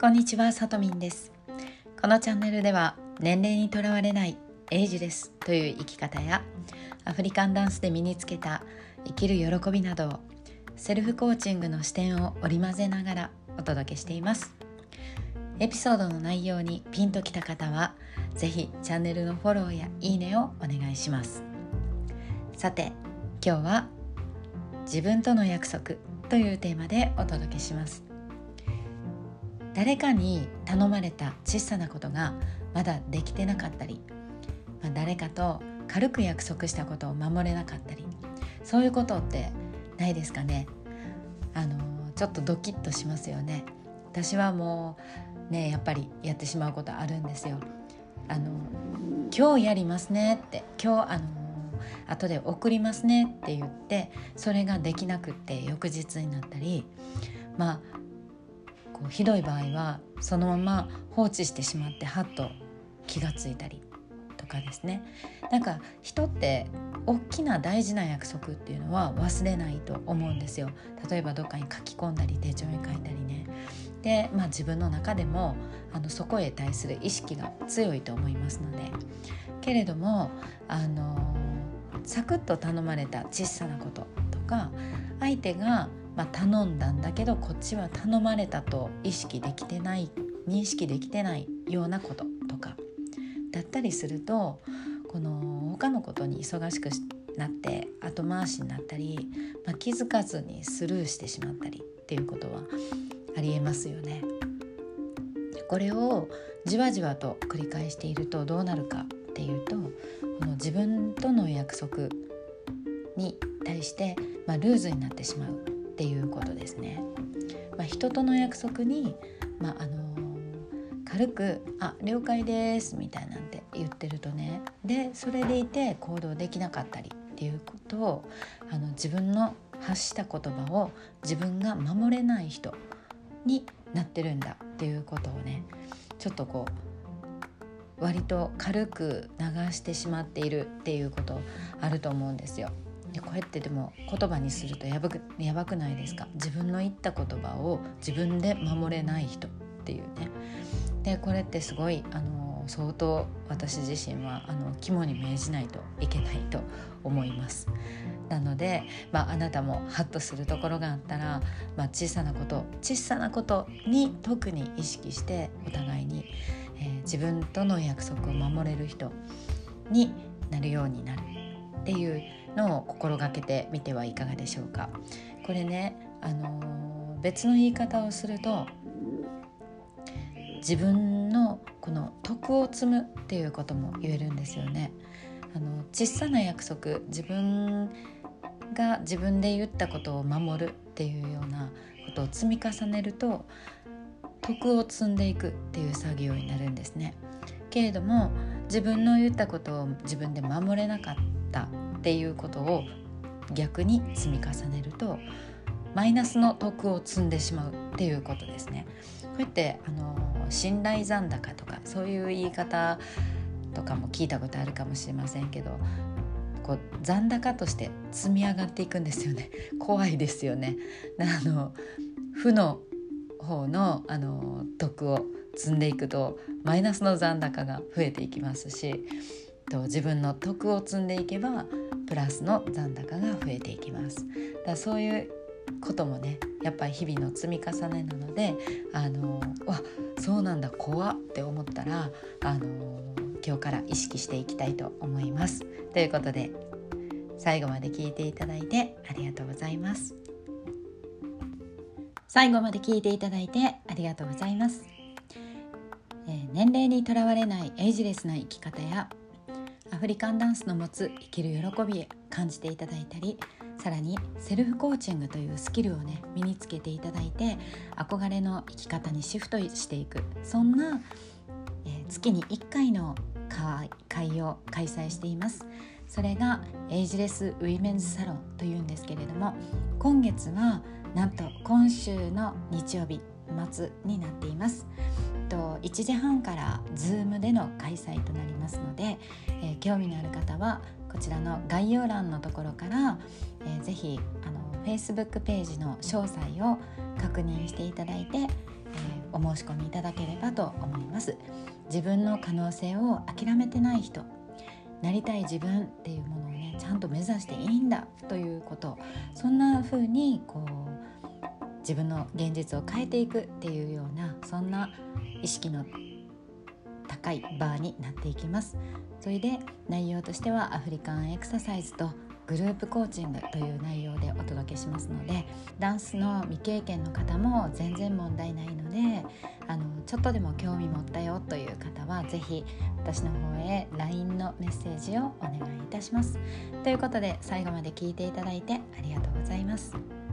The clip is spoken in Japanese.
こんにちは、さとみんです。このチャンネルでは年齢にとらわれないエイジレスという生き方やアフリカンダンスで身につけた生きる喜びなどをセルフコーチングの視点を織り交ぜながらお届けしています。エピソードの内容にピンときた方は是非チャンネルのフォローやいいねをお願いします。さて今日は自分との約束というテーマでお届けします。誰かに頼まれた小さなことがまだできてなかったり、まあ、誰かと軽く約束したことを守れなかったりそういうことってないですかね。あのちょっとドキッとしますよね。私はもうねやっぱりやってしまうことあるんですよ。あの今日やりますねって今日あの後で送りますねって言ってそれができなくって翌日になったりまあこうひどい場合はそのまま放置してしまってはっと気がついたりとかですね。なんか人って大きな大事な約束っていうのは忘れないと思うんですよ。例えばどっかに書き込んだり手帳に書いたりね。で、まあ、自分の中でもあのそこへ対する意識が強いと思いますので。けれどもあのサクッと頼まれた小さなこととか相手がまあ、頼んだんだけどこっちは頼まれたと意識できてない認識できてないようなこととかだったりするとこの他のことに忙しくなって後回しになったり、まあ、気づかずにスルーしてしまったりっていうことはありえますよね。これをじわじわと繰り返しているとどうなるかっていうとこの自分との約束に対して、まあ、ルーズになってしまうっていうことですね。まあ、人との約束に、まあ、あの軽く「あ了解です」みたいなんて言ってるとねでそれでいて行動できなかったりっていうことをあの自分の発した言葉を自分が守れない人になってるんだっていうことをねちょっとこう割と軽く流してしまっているっていうことあると思うんですよ。でこうやってでも言葉にするとやばくやばくないですか？自分の言った言葉を自分で守れない人っていうね。でこれってすごいあの相当私自身はあの肝に銘じないといけないと思います。なので、まあ、あなたもハッとするところがあったら、まあ、小さなこと小さなことに特に意識してお互いに、えー、自分との約束を守れる人になるようになる。っていうのを心がけてみてはいかがでしょうか。これね、あのー、別の言い方をすると自分のこの徳を積むっていうことも言えるんですよね。あの小さな約束自分が自分で言ったことを守るっていうようなことを積み重ねると徳を積んでいくっていう作業になるんですね。けれども自分の言ったことを自分で守れなかったっていうことを逆に積み重ねるとマイナスの徳を積んでしまうっていうことですね。こうやってあの信頼残高とかそういう言い方とかも聞いたことあるかもしれませんけどこう残高として積み上がっていくんですよね 怖いですよねあの負の方のあの徳を積んでいくとマイナスの残高が増えていきますしと自分の徳を積んでいけばプラスの残高が増えていきます。だそういうこともねやっぱり日々の積み重ねなのであのわそうなんだ怖って思ったらあの今日から意識していきたいと思います。ということで最後まで聞いていただいてありがとうございます。最後まで聞いていただいてありがとうございます、えー、年齢にとらわれないエイジレスな生き方やフリカンダンスの持つ生きる喜びへ感じていただいたりさらにセルフコーチングというスキルをね身につけていただいて憧れの生き方にシフトしていくそんな、えー、月に1回の会を開催しています。それが Ageless Women's サロンというんですけれども今月はなんと今週の日曜日末になっています。と1時半から Zoom での開催となりますので、えー、興味のある方はこちらの概要欄のところから、えー、ぜひあの Facebook ページの詳細を確認していただいて、えー、お申し込みいただければと思います。自分の可能性を諦めてない人なりたい自分っていうものをねちゃんと目指していいんだということそんな風にこう自分の現実を変えていくっていうようなそんな意識の高いバーになっていきますそれで内容としてはアフリカンエクササイズとグループコーチングという内容でお届けしますのでダンスの未経験の方も全然問題ないのであのちょっとでも興味持ったよという方は是非私の方へ LINE のメッセージをお願いいたします。ということで最後まで聞いていただいてありがとうございます。